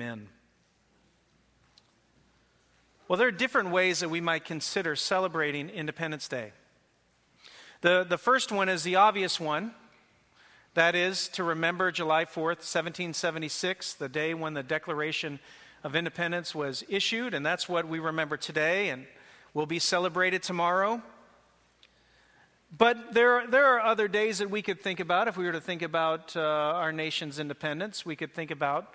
Amen. Well, there are different ways that we might consider celebrating Independence Day. The, the first one is the obvious one that is, to remember July 4th, 1776, the day when the Declaration of Independence was issued, and that's what we remember today and will be celebrated tomorrow. But there, there are other days that we could think about. If we were to think about uh, our nation's independence, we could think about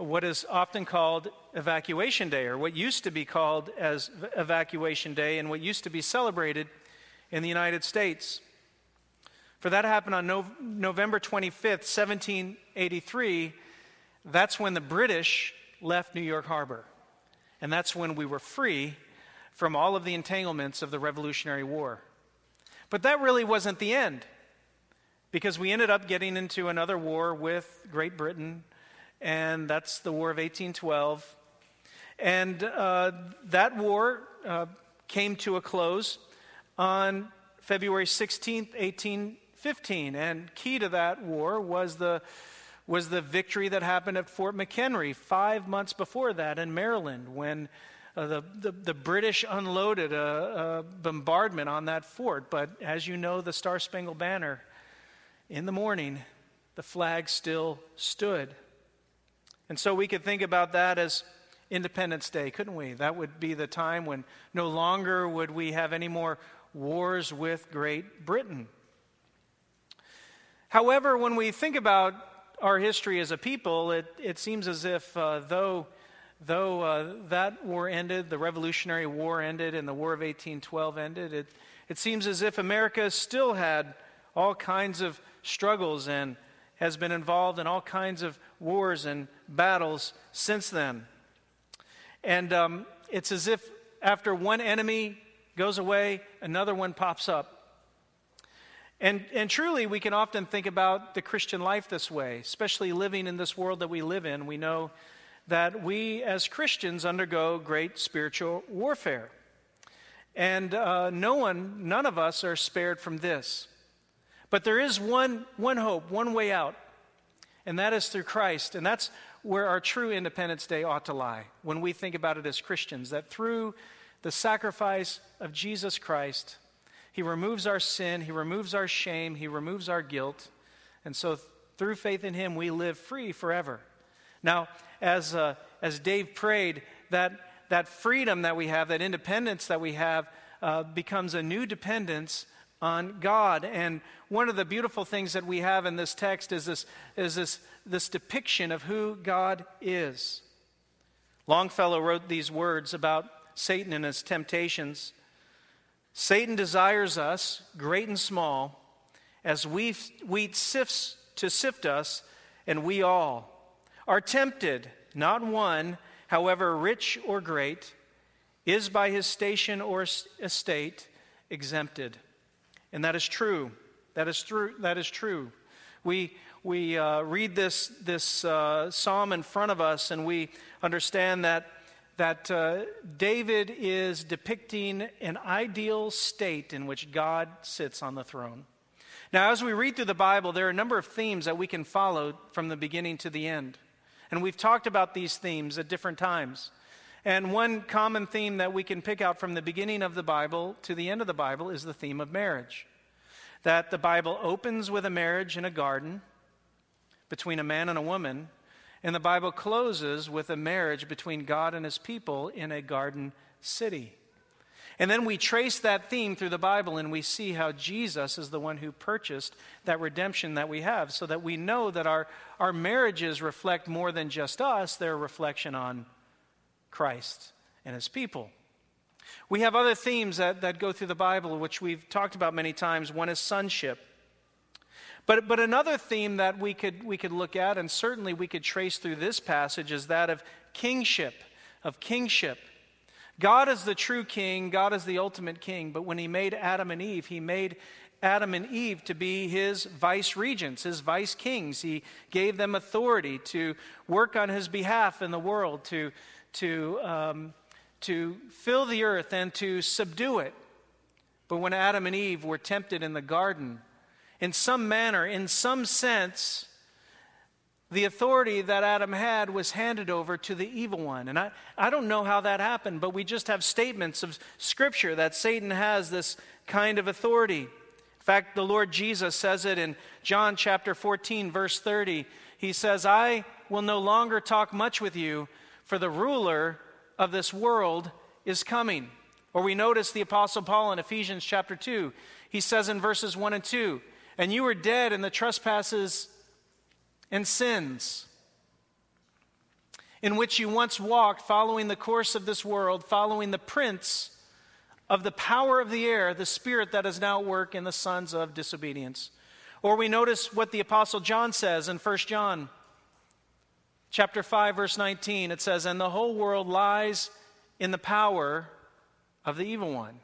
what is often called Evacuation Day, or what used to be called as Evacuation Day, and what used to be celebrated in the United States. For that happened on no- November 25th, 1783. That's when the British left New York Harbor. And that's when we were free from all of the entanglements of the Revolutionary War. But that really wasn't the end, because we ended up getting into another war with Great Britain and that's the War of 1812. And uh, that war uh, came to a close on February 16th, 1815. And key to that war was the, was the victory that happened at Fort McHenry five months before that in Maryland when uh, the, the, the, British unloaded a, a bombardment on that fort. But as you know, the Star Spangled Banner, in the morning, the flag still stood. And so we could think about that as Independence Day, couldn't we? That would be the time when no longer would we have any more wars with Great Britain. However, when we think about our history as a people, it, it seems as if uh, though, though uh, that war ended, the Revolutionary War ended, and the War of 1812 ended, it, it seems as if America still had all kinds of struggles and has been involved in all kinds of wars and battles since then. And um, it's as if after one enemy goes away, another one pops up. And, and truly, we can often think about the Christian life this way, especially living in this world that we live in. We know that we as Christians undergo great spiritual warfare. And uh, no one, none of us are spared from this. But there is one, one hope, one way out, and that is through Christ. And that's where our true Independence Day ought to lie when we think about it as Christians. That through the sacrifice of Jesus Christ, He removes our sin, He removes our shame, He removes our guilt. And so through faith in Him, we live free forever. Now, as, uh, as Dave prayed, that, that freedom that we have, that independence that we have, uh, becomes a new dependence on God. And one of the beautiful things that we have in this text is this, is this, this depiction of who God is. Longfellow wrote these words about Satan and his temptations. Satan desires us, great and small, as wheat sifts to sift us, and we all are tempted, not one, however rich or great, is by his station or estate exempted. And that is true. That is true. That is true. We, we uh, read this, this uh, psalm in front of us and we understand that, that uh, David is depicting an ideal state in which God sits on the throne. Now, as we read through the Bible, there are a number of themes that we can follow from the beginning to the end. And we've talked about these themes at different times. And one common theme that we can pick out from the beginning of the Bible to the end of the Bible is the theme of marriage. That the Bible opens with a marriage in a garden between a man and a woman, and the Bible closes with a marriage between God and his people in a garden city. And then we trace that theme through the Bible and we see how Jesus is the one who purchased that redemption that we have, so that we know that our, our marriages reflect more than just us, they're a reflection on Christ and his people. We have other themes that, that go through the Bible, which we've talked about many times. One is sonship. But, but another theme that we could, we could look at, and certainly we could trace through this passage, is that of kingship. Of kingship. God is the true king, God is the ultimate king, but when he made Adam and Eve, he made Adam and Eve to be his vice regents, his vice kings. He gave them authority to work on his behalf in the world, to, to, um, to fill the earth and to subdue it. But when Adam and Eve were tempted in the garden, in some manner, in some sense, the authority that Adam had was handed over to the evil one. And I, I don't know how that happened, but we just have statements of Scripture that Satan has this kind of authority. In fact, the Lord Jesus says it in John chapter 14, verse 30. He says, I will no longer talk much with you, for the ruler of this world is coming. Or we notice the Apostle Paul in Ephesians chapter 2. He says in verses 1 and 2, And you were dead in the trespasses and sins in which you once walked, following the course of this world, following the prince of the power of the air, the spirit that is now at work in the sons of disobedience. Or we notice what the apostle John says in 1 John chapter 5 verse 19. It says, "And the whole world lies in the power of the evil one."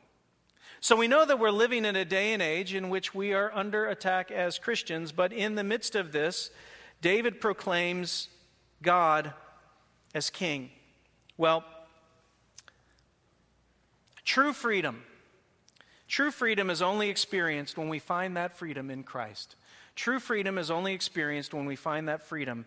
So we know that we're living in a day and age in which we are under attack as Christians, but in the midst of this, David proclaims God as king. Well, true freedom. True freedom is only experienced when we find that freedom in Christ. True freedom is only experienced when we find that freedom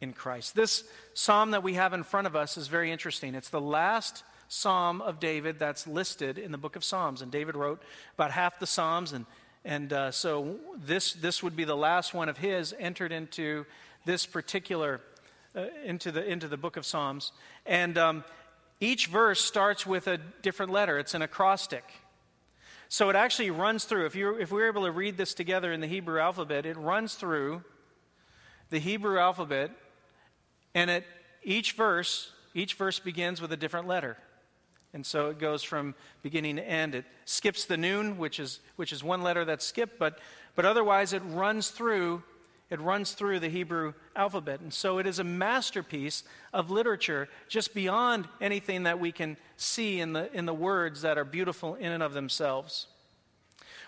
in Christ. This psalm that we have in front of us is very interesting. It's the last psalm of David that's listed in the book of Psalms. And David wrote about half the Psalms, and and uh, so this, this would be the last one of his entered into this particular, uh, into, the, into the book of Psalms. And um, each verse starts with a different letter, it's an acrostic. So it actually runs through. If, you if we were able to read this together in the Hebrew alphabet, it runs through the Hebrew alphabet, and it, each verse, each verse begins with a different letter. And so it goes from beginning to end. It skips the noon, which is, which is one letter that's skipped, but, but otherwise it runs through it runs through the Hebrew alphabet. And so it is a masterpiece of literature just beyond anything that we can see in the, in the words that are beautiful in and of themselves.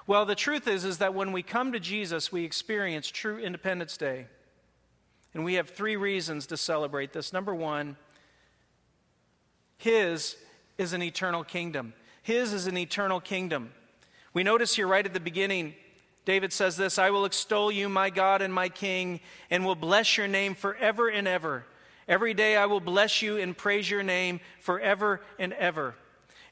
Well, the truth is, is that when we come to Jesus, we experience true Independence Day. And we have three reasons to celebrate this. Number one, His is an eternal kingdom. His is an eternal kingdom. We notice here right at the beginning, David says this I will extol you, my God and my King, and will bless your name forever and ever. Every day I will bless you and praise your name forever and ever.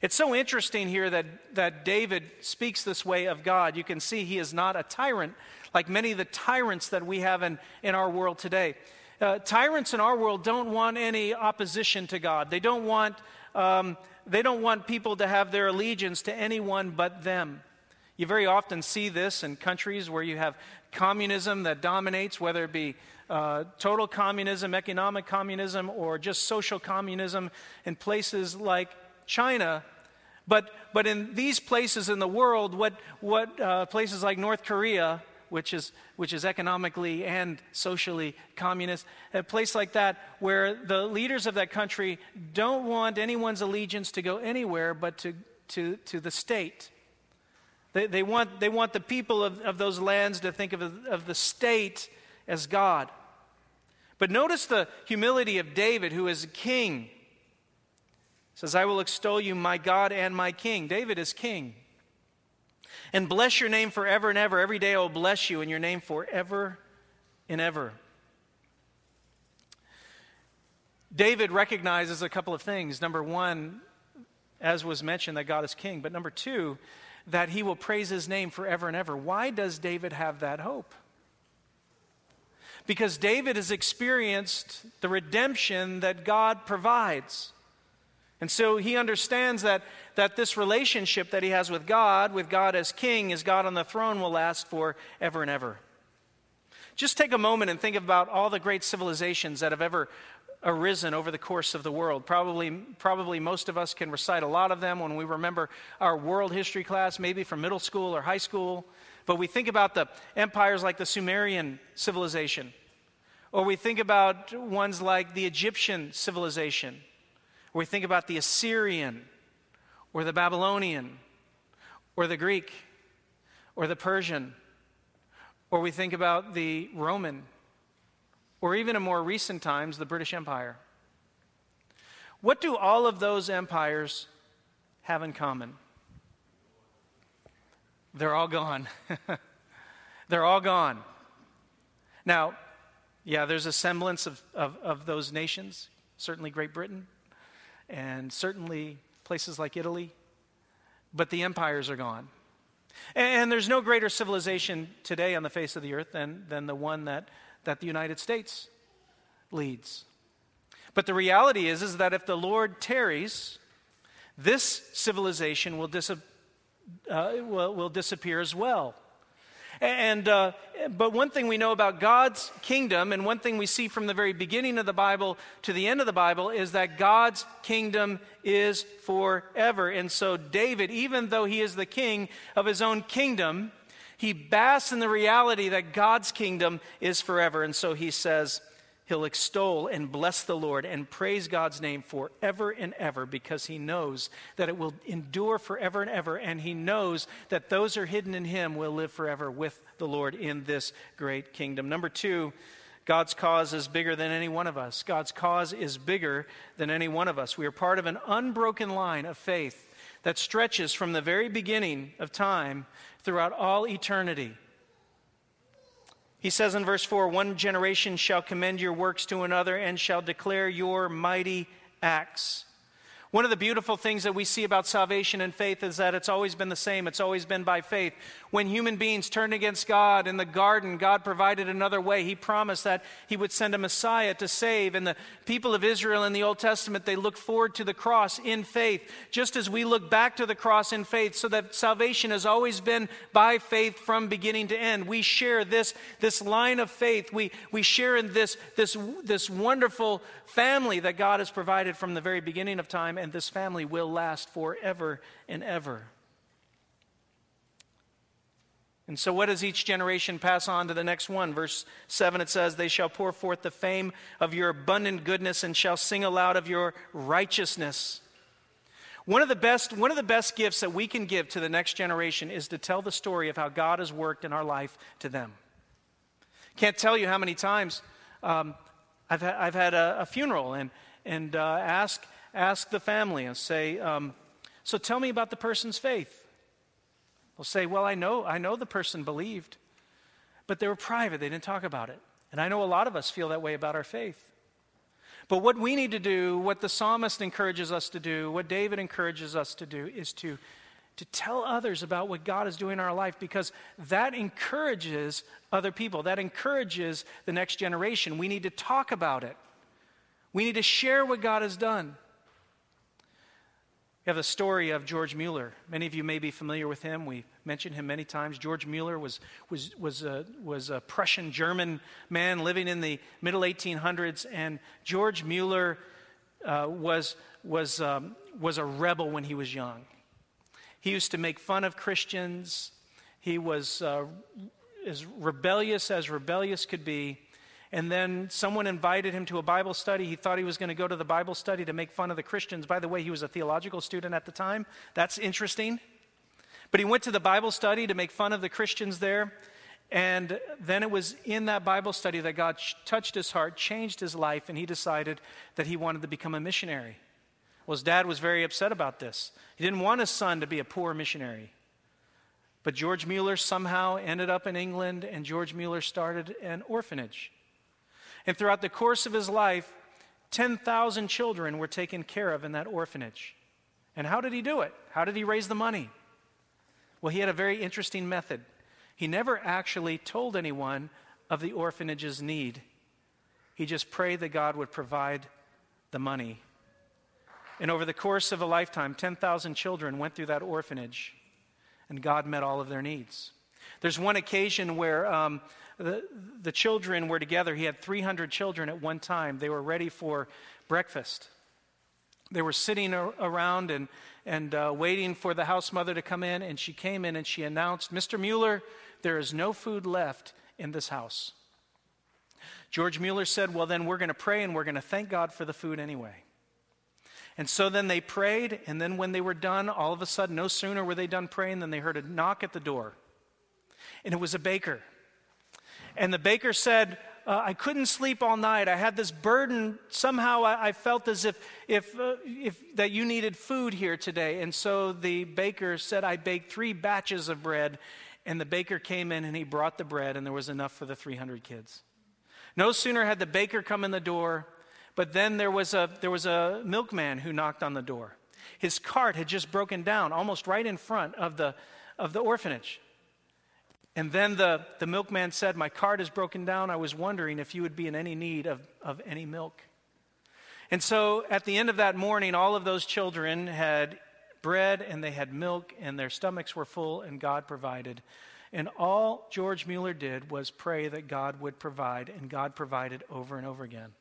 It's so interesting here that, that David speaks this way of God. You can see he is not a tyrant like many of the tyrants that we have in, in our world today. Uh, tyrants in our world don't want any opposition to God. They don't want um, they don't want people to have their allegiance to anyone but them. You very often see this in countries where you have communism that dominates, whether it be uh, total communism, economic communism, or just social communism in places like China. But, but in these places in the world, what, what uh, places like North Korea, which is, which is economically and socially communist, a place like that where the leaders of that country don't want anyone's allegiance to go anywhere but to, to, to the state. They, they, want, they want the people of, of those lands to think of, of the state as God. But notice the humility of David, who is a king. Says, I will extol you, my God and my king. David is king and bless your name forever and ever. Every day I will bless you in your name forever and ever. David recognizes a couple of things. Number one, as was mentioned, that God is king. But number two, that he will praise his name forever and ever. Why does David have that hope? Because David has experienced the redemption that God provides. And so he understands that, that this relationship that he has with God, with God as king, as God on the throne, will last for ever and ever. Just take a moment and think about all the great civilizations that have ever arisen over the course of the world. Probably, probably most of us can recite a lot of them when we remember our world history class, maybe from middle school or high school. But we think about the empires like the Sumerian civilization, or we think about ones like the Egyptian civilization or we think about the Assyrian or the Babylonian or the Greek or the Persian, or we think about the Roman, or even in more recent times, the British Empire. What do all of those empires have in common? They're all gone. They're all gone. Now, Yeah, there's a semblance of, of, of those nations, certainly Great Britain, and certainly places like Italy, but the empires are gone. And, there's no greater civilization today on the face of the earth than, than the one that, that the United States leads. But the reality is, is that if the Lord tarries, this civilization will, dis- uh, will, will disappear as well. And, uh, but one thing we know about God's kingdom, and one thing we see from the very beginning of the Bible to the end of the Bible, is that God's kingdom is forever. And so, David, even though he is the king of his own kingdom, he basks in the reality that God's kingdom is forever. And so he says, he'll extol and bless the Lord and praise God's name forever and ever because he knows that it will endure forever and ever. And he knows that those who are hidden in him will live forever with the Lord in this great kingdom. Number two, God's cause is bigger than any one of us. God's cause is bigger than any one of us. We are part of an unbroken line of faith that stretches from the very beginning of time throughout all eternity. He says in verse 4 One generation shall commend your works to another and shall declare your mighty acts. One of the beautiful things that we see about salvation and faith is that it's always been the same. It's always been by faith. When human beings turned against God in the garden, God provided another way. He promised that He would send a Messiah to save. And the people of Israel in the Old Testament, they look forward to the cross in faith, just as we look back to the cross in faith, so that salvation has always been by faith from beginning to end. We share this, this line of faith. We, we share in this, this, this wonderful family that God has provided from the very beginning of time, and this family will last forever and ever. And so, what does each generation pass on to the next one? Verse 7 it says, They shall pour forth the fame of your abundant goodness and shall sing aloud of your righteousness. One of, the best, one of the best gifts that we can give to the next generation is to tell the story of how God has worked in our life to them. Can't tell you how many times um, I've, ha- I've had a, a, funeral and, and uh, ask, ask the family and say, um, So tell me about the person's faith. They'll say, Well, I know, I know the person believed, but they were private. They didn't talk about it. And I know a lot of us feel that way about our faith. But what we need to do, what the psalmist encourages us to do, what David encourages us to do, is to, to tell others about what God is doing in our life because that encourages other people. That encourages the next generation. We need to talk about it, we need to share what God has done. We have a story of George Mueller. Many of you may be familiar with him. We mentioned him many times. George Mueller was, was, was, a, was a Prussian German man living in the middle 1800s. And George Mueller uh, was, was, um, was a rebel when he was young. He used to make fun of Christians. He was uh, as rebellious as rebellious could be. And then someone invited him to a Bible study. He thought he was going to go to the Bible study to make fun of the Christians. By the way, he was a theological student at the time. That's interesting. But he went to the Bible study to make fun of the Christians there. And then it was in that Bible study that God touched his heart, changed his life, and he decided that he wanted to become a missionary. Well, his dad was very upset about this. He didn't want his son to be a poor missionary. But George Mueller somehow ended up in England, and George Mueller started an orphanage. And throughout the course of his life, 10,000 children were taken care of in that orphanage. And how did he do it? How did he raise the money? Well, he had a very interesting method. He never actually told anyone of the orphanage's need, he just prayed that God would provide the money. And over the course of a lifetime, 10,000 children went through that orphanage, and God met all of their needs. There's one occasion where um, the, the children were together. He had 300 children at one time. They were ready for breakfast. They were sitting around and, and uh, waiting for the house mother to come in, and she came in and she announced, Mr. Mueller, there is no food left in this house. George Mueller said, Well, then we're going to pray and we're going to thank God for the food anyway. And so then they prayed, and then when they were done, all of a sudden, no sooner were they done praying than they heard a knock at the door. And it was a baker. And the baker said, uh, I couldn't sleep all night. I had this burden. Somehow I, I felt as if, if, uh, if that you needed food here today. And so the baker said, I baked three batches of bread. And the baker came in and he brought the bread, and there was enough for the 300 kids. No sooner had the baker come in the door, but then there was a, there was a milkman who knocked on the door. His cart had just broken down, almost right in front of the, of the orphanage. And then the, the milkman said, My cart is broken down. I was wondering if you would be in any need of, of any milk. And so at the end of that morning, all of those children had bread and they had milk, and their stomachs were full, and God provided. And all George Mueller did was pray that God would provide, and God provided over and over again.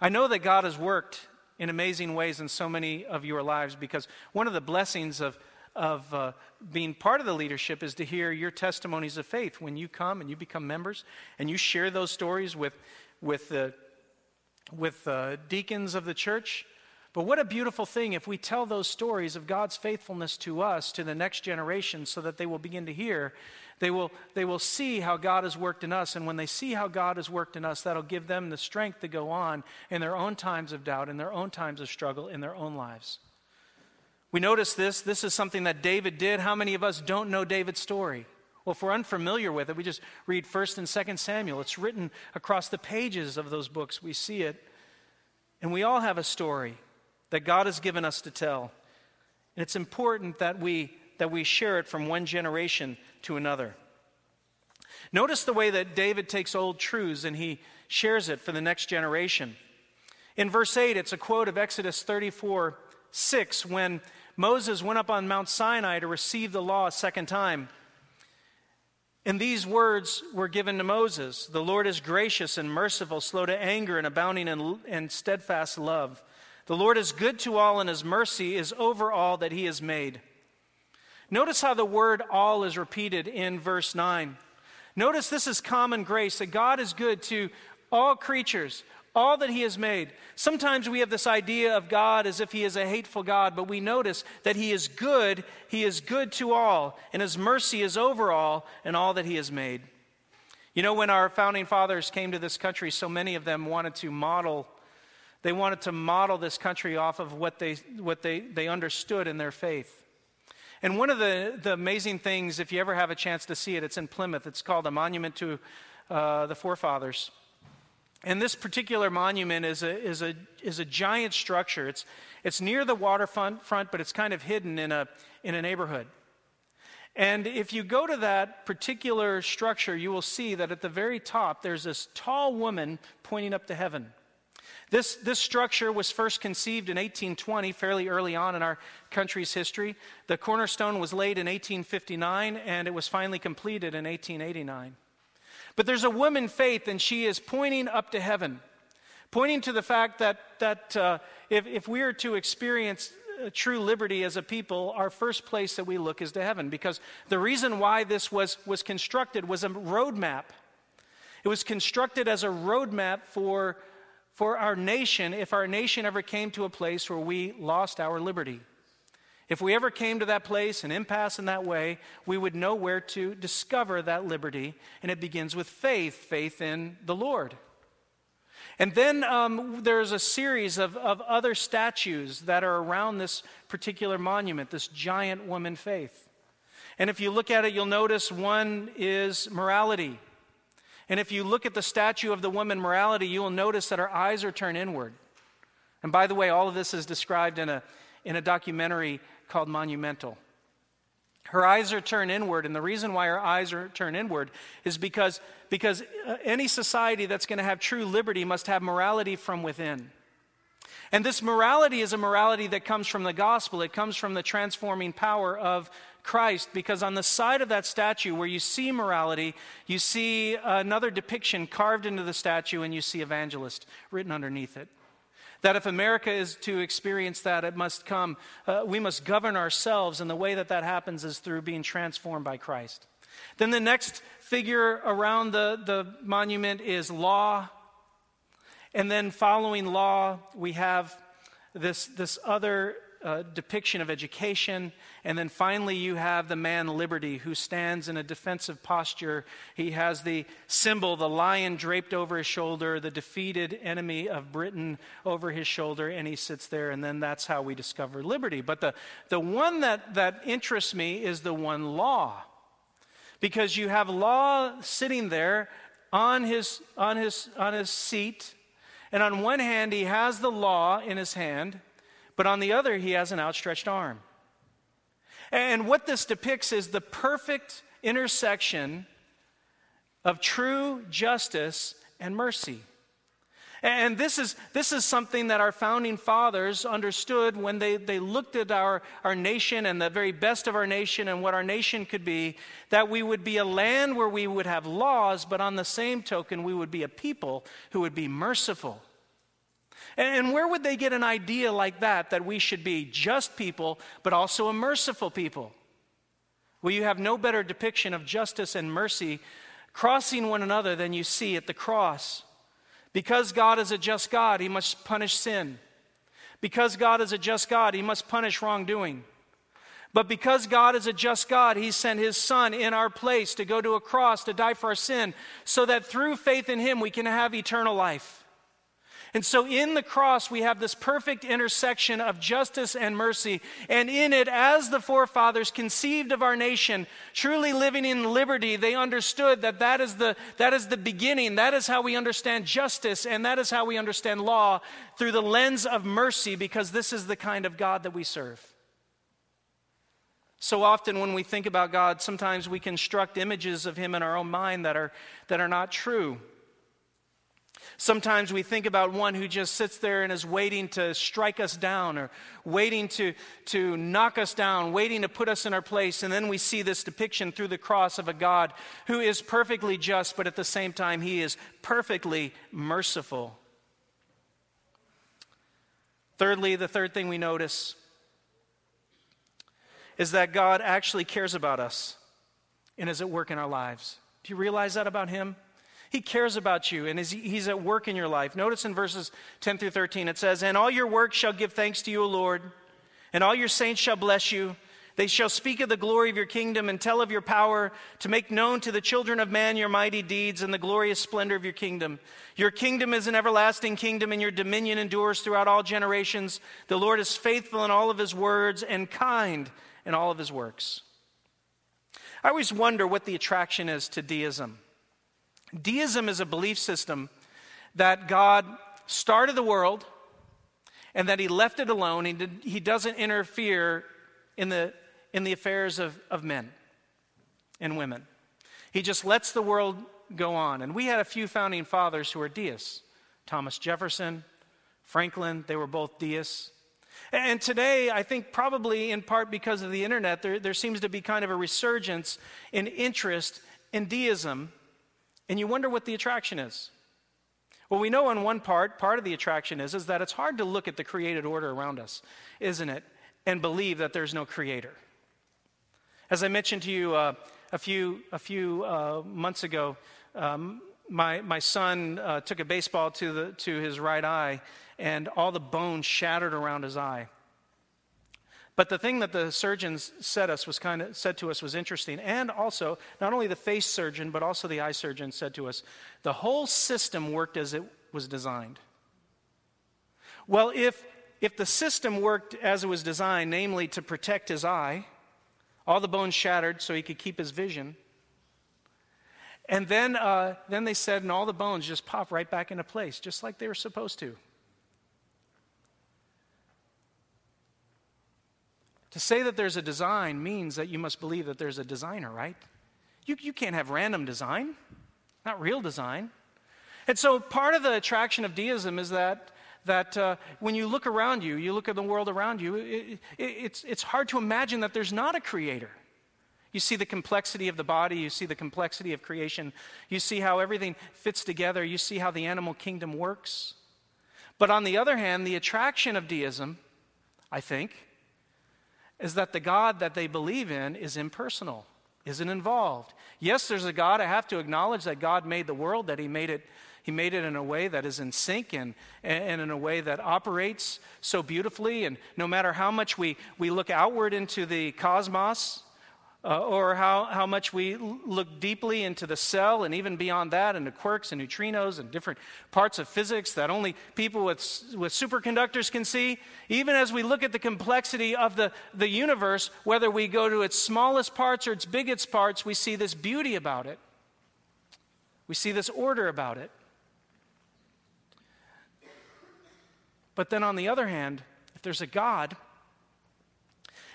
I know that God has worked in amazing ways in so many of your lives because one of the blessings of, of uh, being part of the leadership is to hear your testimonies of faith when you come and you become members and you share those stories with, with, the, with the deacons of the church. But what a beautiful thing if we tell those stories of God's faithfulness to us, to the next generation, so that they will begin to hear they will, they will see how God has worked in us. And when they see how God has worked in us, that'll give them the strength to go on in their own times of doubt, in their own times of struggle, in their own lives. We notice this. This is something that David did. How many of us don't know David's story? Well, if we're unfamiliar with it, we just read 1st and 2nd Samuel. It's written across the pages of those books. We see it. And we all have a story that God has given us to tell. And it's important that we that we share it from one generation to another. Notice the way that David takes old truths and he shares it for the next generation. In verse 8, it's a quote of Exodus 34 6, when Moses went up on Mount Sinai to receive the law a second time. And these words were given to Moses The Lord is gracious and merciful, slow to anger, and abounding in, in steadfast love. The Lord is good to all, and his mercy is over all that he has made. Notice how the word all is repeated in verse 9. Notice this is common grace that God is good to all creatures, all that He has made. Sometimes we have this idea of God as if He is a hateful God, but we notice that He is good. He is good to all, and His mercy is over all and all that He has made. You know, when our founding fathers came to this country, so many of them wanted to model. They wanted to model this country off of what they, what they, they understood in their faith. And one of the, the amazing things, if you ever have a chance to see it, it's in Plymouth. It's called a monument to uh, the forefathers. And this particular monument is a, is a, is a giant structure. It's, it's near the waterfront, front, but it's kind of hidden in a, in a neighborhood. And if you go to that particular structure, you will see that at the very top, there's this tall woman pointing up to heaven. This, this structure was first conceived in 1820, fairly early on in our country's history. The cornerstone was laid in 1859, and it was finally completed in 1889. But there's a woman faith, and she is pointing up to heaven, pointing to the fact that, that uh, if, if we are to experience uh, true liberty as a people, our first place that we look is to heaven. Because the reason why this was, was constructed was a roadmap. It was constructed as a roadmap for for our nation if our nation ever came to a place where we lost our liberty. If we ever came to that place, an impasse in that way, we would know where to discover that liberty, and it begins with faith faith in the Lord. And then um, there's a series of, of other statues that are around this particular monument, this giant woman faith. And if you look at it, you'll notice one is morality. And if you look at the statue of the woman morality, you will notice that her eyes are turned inward. And by the way, all of this is described in a, in a documentary called Monumental. Her eyes are turned inward, and the reason why her eyes are turned inward is because, because uh, any society that's going to have true liberty must have morality from within. And this morality is a morality that comes from the gospel. It comes from the transforming power of Christ because on the side of that statue where you see morality, you see another depiction carved into the statue and you see evangelist written underneath it. That if America is to experience that, it must come, uh, we must govern ourselves, and the way that that happens is through being transformed by Christ. Then the next figure around the, the monument is law. And then following law, we have this, this other uh, depiction of education. And then finally, you have the man Liberty who stands in a defensive posture. He has the symbol, the lion draped over his shoulder, the defeated enemy of Britain over his shoulder, and he sits there. And then that's how we discover liberty. But the, the one that, that interests me is the one law. Because you have law sitting there on his, on his, on his seat. And on one hand, he has the law in his hand, but on the other, he has an outstretched arm. And what this depicts is the perfect intersection of true justice and mercy. And this is, this is something that our founding fathers understood when they, they looked at our, our nation and the very best of our nation and what our nation could be that we would be a land where we would have laws, but on the same token, we would be a people who would be merciful. And, where would they get an idea like that, that we should be just people, but also a merciful people? Well, you have no better depiction of justice and mercy crossing one another than you see at the cross. Because God is a just God, He must punish sin. Because God is a just God, He must punish wrongdoing. But because God is a just God, He sent His Son in our place to go to a cross to die for our sin, so that through faith in Him we can have eternal life. And so in the cross, we have this perfect intersection of justice and mercy. And in it, as the forefathers conceived of our nation, truly living in liberty, they understood that that is the, that is the beginning. That is how we understand justice, and that is how we understand law through the lens of mercy, because this is the kind of God that we serve. So often, when we think about God, sometimes we construct images of Him in our own mind that are, that are not true. Sometimes we think about one who just sits there and is waiting to strike us down or waiting to, to knock us down, waiting to put us in our place. And then we see this depiction through the cross of a God who is perfectly just, but at the same time, he is perfectly merciful. Thirdly, the third thing we notice is that God actually cares about us and is at work in our lives. Do you realize that about Him? He cares about you and he's at work in your life. Notice in verses 10 through 13 it says, And all your works shall give thanks to you, O Lord, and all your saints shall bless you. They shall speak of the glory of your kingdom and tell of your power to make known to the children of man your mighty deeds and the glorious splendor of your kingdom. Your kingdom is an everlasting kingdom, and your dominion endures throughout all generations. The Lord is faithful in all of his words and kind in all of his works. I always wonder what the attraction is to deism. Deism is a belief system that God started the world and that He left it alone. He, did, he doesn't interfere in the, in the affairs of, of men and women. He just lets the world go on. And we had a few founding fathers who were deists Thomas Jefferson, Franklin, they were both deists. And today, I think probably in part because of the internet, there, there seems to be kind of a resurgence in interest in deism and you wonder what the attraction is. Well, we know on one part, part of the attraction is, is that it's hard to look at the created order around us, isn't it? And believe that there's no creator. As I mentioned to you uh, a few, a few uh, months ago, um, my, my son uh, took a baseball to, the, to his right eye, and all the bones shattered around his eye. But the thing that the surgeons said us was kind of said to us was interesting, and also not only the face surgeon but also the eye surgeon said to us, the whole system worked as it was designed. Well, if if the system worked as it was designed, namely to protect his eye, all the bones shattered so he could keep his vision. And then, uh, then they said, and all the bones just pop right back into place, just like they were supposed to. To say that there's a design means that you must believe that there's a designer, right? You, you can't have random design, not real design. And so part of the attraction of deism is that, that uh, when you look around you, you look at the world around you, it, it, it's, it's hard to imagine that there's not a creator. You see the complexity of the body, you see the complexity of creation, you see how everything fits together, you see how the animal kingdom works. But on the other hand, the attraction of deism, I think, is that the God that they believe in is impersonal, isn't involved. Yes, there's a God. I have to acknowledge that God made the world, that He made it. He made it in a way that is in sync and, and in a way that operates so beautifully. And no matter how much we, we look outward into the cosmos, uh, or how, how much we look deeply into the cell and even beyond that into quarks and neutrinos and different parts of physics that only people with, with superconductors can see. Even as we look at the complexity of the, the universe, whether we go to its smallest parts or its biggest parts, we see this beauty about it. We see this order about it. But then on the other hand, if there's a God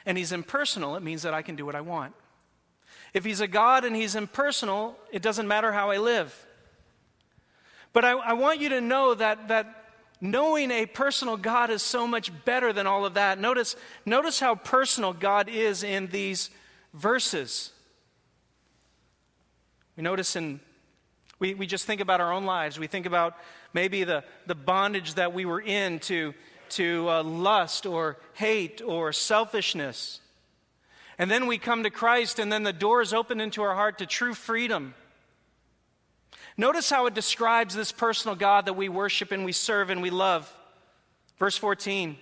and he's impersonal, it means that I can do what I want. If he's a God and he's impersonal, it doesn't matter how I live. But I, I, want you to know that, that knowing a personal God is so much better than all of that. Notice, notice how personal God is in these verses. We notice in, we, we just think about our own lives. We think about maybe the, the bondage that we were in to, to uh, lust or hate or selfishness. And then we come to Christ, and then the door is open into our heart to true freedom. Notice how it describes this personal God that we worship and we serve and we love. Verse 14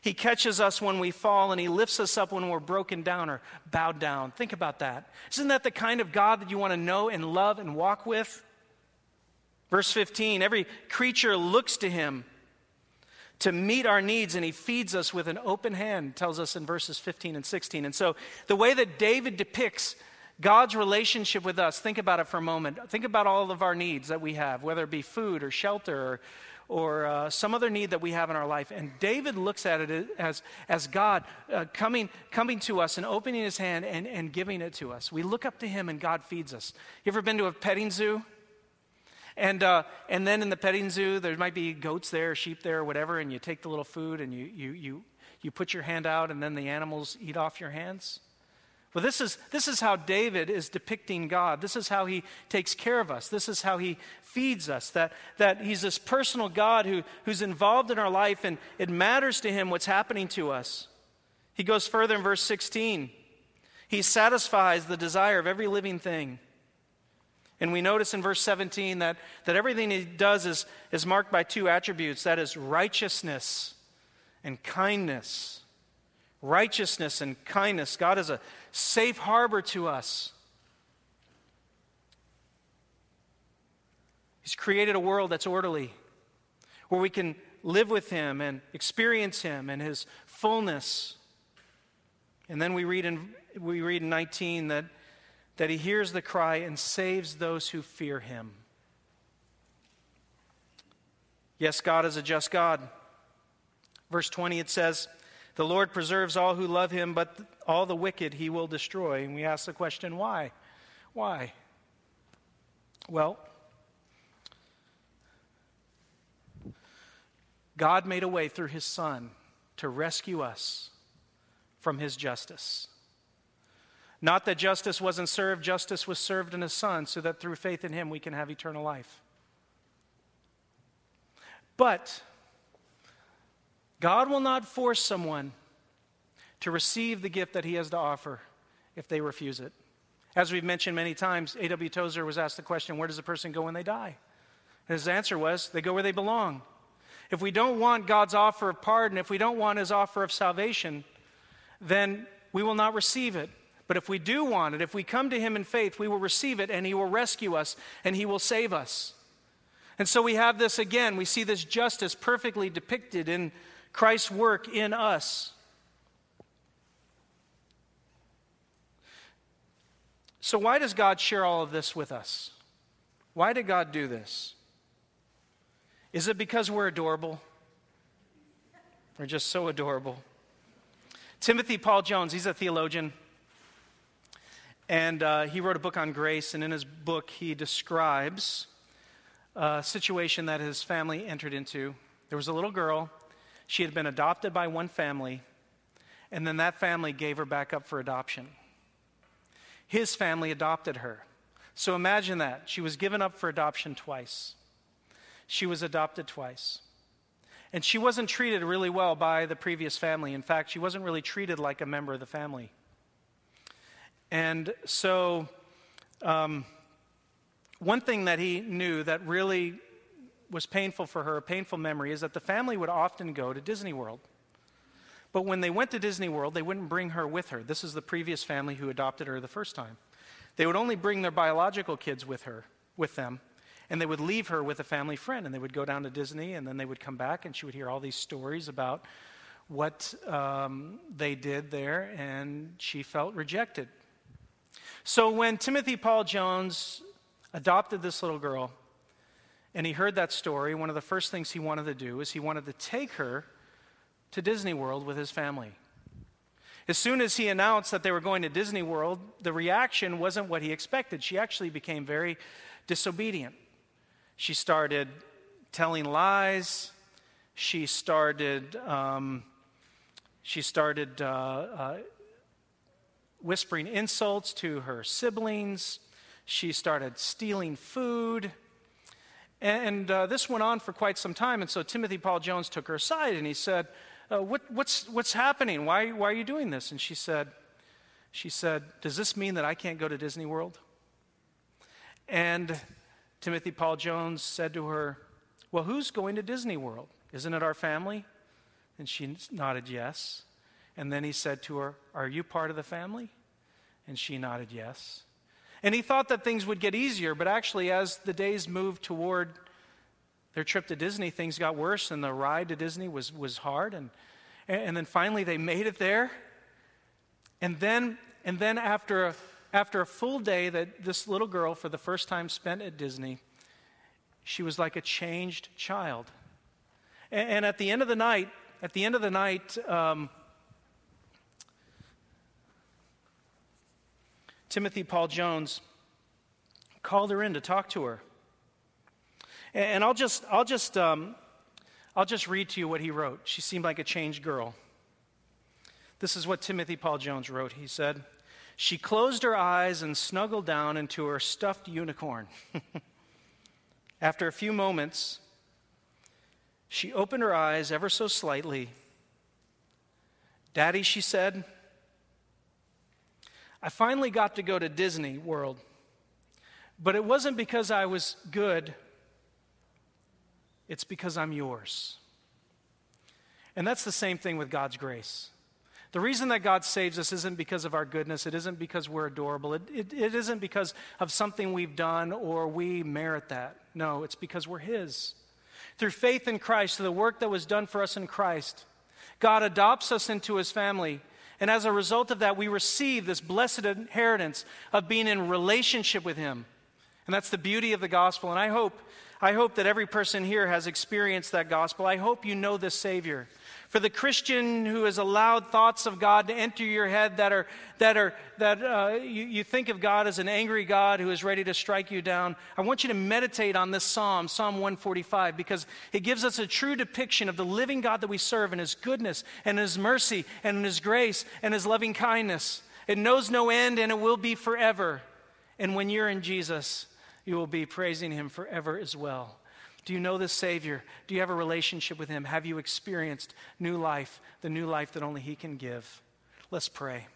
He catches us when we fall, and He lifts us up when we're broken down or bowed down. Think about that. Isn't that the kind of God that you want to know and love and walk with? Verse 15 Every creature looks to Him to meet our needs, and he feeds us with an open hand, tells us in verses 15 and 16. And so, the way that David depicts God's relationship with us, think about it for a moment. Think about all of our needs that we have, whether it be food or shelter or, or uh, some other need that we have in our life. And David looks at it as, as God uh, coming, coming to us and opening his hand and, and giving it to us. We look up to him and God feeds us. You ever been to a petting zoo? And, uh, and then in the petting zoo, there might be goats there, sheep there, whatever, and you take the little food and you, you, you, you put your hand out, and then the animals eat off your hands. Well, this is, this is how David is depicting God. This is how he takes care of us. This is how he feeds us. That, that he's this personal God who, who's involved in our life, and it matters to him what's happening to us. He goes further in verse 16. He satisfies the desire of every living thing. And we notice in verse 17 that, that everything he does is, is marked by two attributes that is, righteousness and kindness. Righteousness and kindness. God is a safe harbor to us. He's created a world that's orderly, where we can live with Him and experience Him and His fullness. And then we read in, we read in 19 that that he hears the cry and saves those who fear him. Yes, God is a just God. Verse 20 it says, The Lord preserves all who love him, but all the wicked he will destroy. And we ask the question, why? Why? Well, God made a way through his Son to rescue us from his justice. Not that justice wasn't served, justice was served in his son, so that through faith in him we can have eternal life. But God will not force someone to receive the gift that he has to offer if they refuse it. As we've mentioned many times, A.W. Tozer was asked the question where does a person go when they die? And his answer was they go where they belong. If we don't want God's offer of pardon, if we don't want his offer of salvation, then we will not receive it. But if we do want it, if we come to Him in faith, we will receive it and He will rescue us and He will save us. And so we have this again. We see this justice perfectly depicted in Christ's work in us. So, why does God share all of this with us? Why did God do this? Is it because we're adorable? We're just so adorable. Timothy Paul Jones, he's a theologian. And uh, he wrote a book on grace, and in his book, he describes a situation that his family entered into. There was a little girl, she had been adopted by one family, and then that family gave her back up for adoption. His family adopted her. So imagine that. She was given up for adoption twice. She was adopted twice. And she wasn't treated really well by the previous family. In fact, she wasn't really treated like a member of the family. And so, um, one thing that he knew that really was painful for her, a painful memory, is that the family would often go to Disney World. But when they went to Disney World, they wouldn't bring her with her. This is the previous family who adopted her the first time. They would only bring their biological kids with her, with them, and they would leave her with a family friend. And they would go down to Disney, and then they would come back, and she would hear all these stories about what um, they did there, and she felt rejected. So when Timothy Paul Jones adopted this little girl, and he heard that story. One of the first things he wanted to do is he wanted to take her to Disney World with his family. As soon as he announced that they were going to Disney World, the reaction wasn't what he expected. She actually became very disobedient. She started telling lies. She started, um, she started uh, uh, whispering insults to her siblings. She started stealing food. And uh, this went on for quite some time. And so Timothy Paul Jones took her aside and he said, uh, what, what's, what's happening? Why, why are you doing this? And she said, she said, Does this mean that I can't go to Disney World? And Timothy Paul Jones said to her, Well, who's going to Disney World? Isn't it our family? And she nodded yes. And then he said to her, Are you part of the family? And she nodded yes. And he thought that things would get easier, but actually, as the days moved toward their trip to Disney, things got worse, and the ride to Disney was, was hard. And, and then finally, they made it there. And then, and then after, a, after a full day that this little girl, for the first time, spent at Disney, she was like a changed child. And, and at the end of the night, at the end of the night, um, Timothy Paul Jones called her in to talk to her. And I'll just, I'll just, um, I'll just read to you what he wrote. She seemed like a changed girl. This is what Timothy Paul Jones wrote. He said, She closed her eyes and snuggled down into her stuffed unicorn. After a few moments, she opened her eyes ever so slightly. Daddy, she said, I finally got to go to Disney World. But it wasn't because I was good it's because I'm yours. And that's the same thing with God's grace. The reason that God saves us isn't because of our goodness. It isn't because we're adorable. It, it, it isn't because of something we've done or we merit that. No, it's because we're His. Through faith in Christ, through the work that was done for us in Christ, God adopts us into His family. And as a result of that, we receive this blessed inheritance of being in relationship with Him. And that's the beauty of the gospel. And I hope I hope that every person here has experienced that gospel. I hope you know this Savior. For the Christian who has allowed thoughts of God to enter your head that are that are that uh, you, you think of God as an angry God who is ready to strike you down, I want you to meditate on this psalm, Psalm 145, because it gives us a true depiction of the living God that we serve and His goodness and His mercy and His grace and His loving kindness. It knows no end and it will be forever. And when you're in Jesus, you will be praising him forever as well. Do you know the Savior? Do you have a relationship with him? Have you experienced new life, the new life that only he can give? Let's pray.